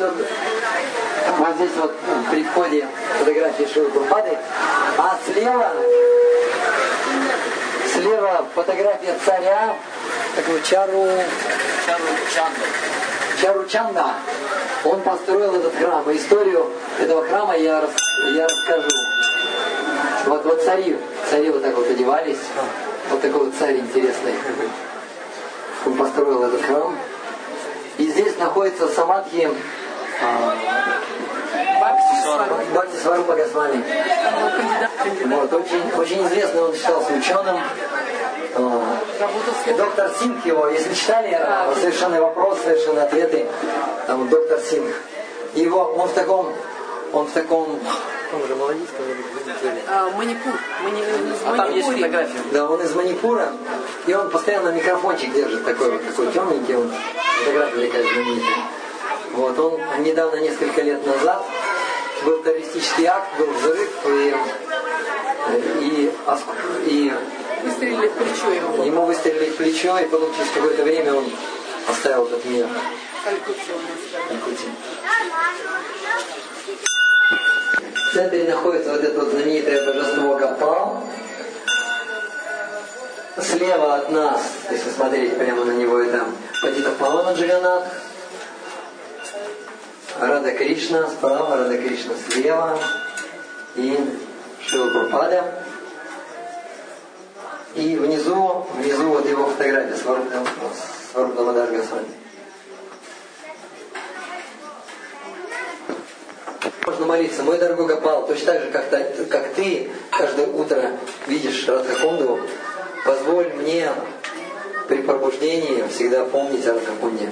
вот, вот здесь вот при входе фотографии Шилы Прабхупады, а слева, слева фотография царя, такого Чару, Чару Чанду. Чару Чанда. Он построил этот храм. И историю этого храма я, рас- я расскажу. Вот, вот цари, цари вот так вот одевались. Вот такой вот царь интересный. Он построил этот храм. И здесь находится самадхи Бхакти Сварупа Госвами. Вот, очень, очень известный, он считался ученым. А, Доктор Синг его, если читали, а, совершенный вопрос, совершенные ответы, там доктор Синг. Его, он в таком, он в таком, он же молодец, А, Манипур. Мани... А там есть фотография. да, он из Манипура, и он постоянно микрофончик держит такой вот, такой темненький, он фотография такая знаменитая. Вот, он недавно, несколько лет назад, был террористический акт, был взрыв, и, и, оск- и Выстрелили в плечо ему. ему выстрелили в плечо, и потом через какое-то время он оставил этот мир. В центре находится вот это вот знаменитое божество Гапал. Слева от нас, если смотреть прямо на него, это Патита Павана Джаганат. Рада Кришна справа, Рада Кришна слева. И Шила. И внизу, внизу вот его фотография с Варупдамадар Госвами. Можно молиться, мой дорогой Гопал, точно так же, как, как ты каждое утро видишь Радхакунду, позволь мне при пробуждении всегда помнить о Радхакунде.